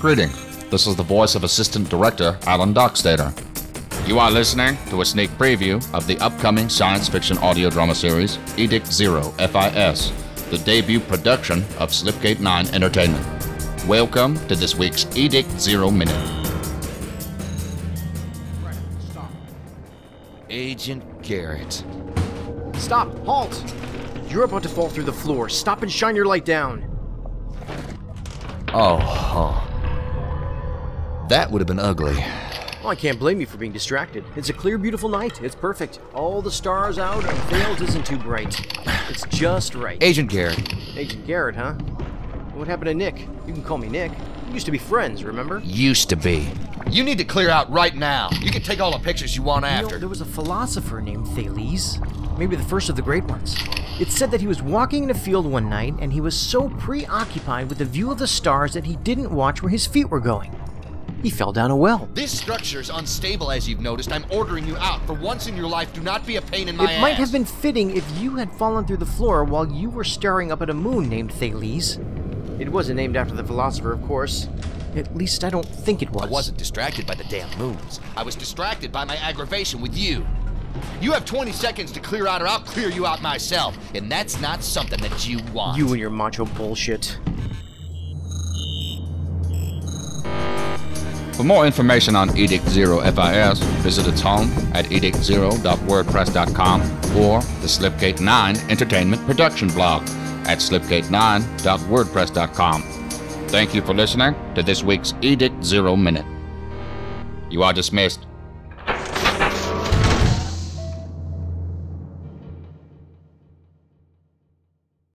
Greetings. This is the voice of Assistant Director Alan Dockstader. You are listening to a sneak preview of the upcoming science fiction audio drama series Edict Zero FIS, the debut production of Slipgate 9 Entertainment. Welcome to this week's Edict Zero Minute. Agent Garrett. Stop! Halt! You're about to fall through the floor. Stop and shine your light down. Oh, oh. That would have been ugly. Well, I can't blame you for being distracted. It's a clear, beautiful night. It's perfect. All the stars out, and Thales isn't too bright. It's just right. Agent Garrett. Agent Garrett, huh? What happened to Nick? You can call me Nick. We used to be friends, remember? Used to be. You need to clear out right now. You can take all the pictures you want You know, after. there was a philosopher named Thales. Maybe the first of the great ones. It said that he was walking in a field one night and he was so preoccupied with the view of the stars that he didn't watch where his feet were going. He fell down a well. This structure's unstable, as you've noticed. I'm ordering you out. For once in your life, do not be a pain in my It ass. might have been fitting if you had fallen through the floor while you were staring up at a moon named Thales. It wasn't named after the philosopher, of course. At least I don't think it was. I wasn't distracted by the damn moons. I was distracted by my aggravation with you. You have 20 seconds to clear out, or I'll clear you out myself. And that's not something that you want. You and your macho bullshit. For more information on Edict Zero FIS, visit its home at edictzero.wordpress.com or the Slipgate 9 Entertainment Production blog at slipgate9.wordpress.com. Thank you for listening to this week's Edict Zero Minute. You are dismissed.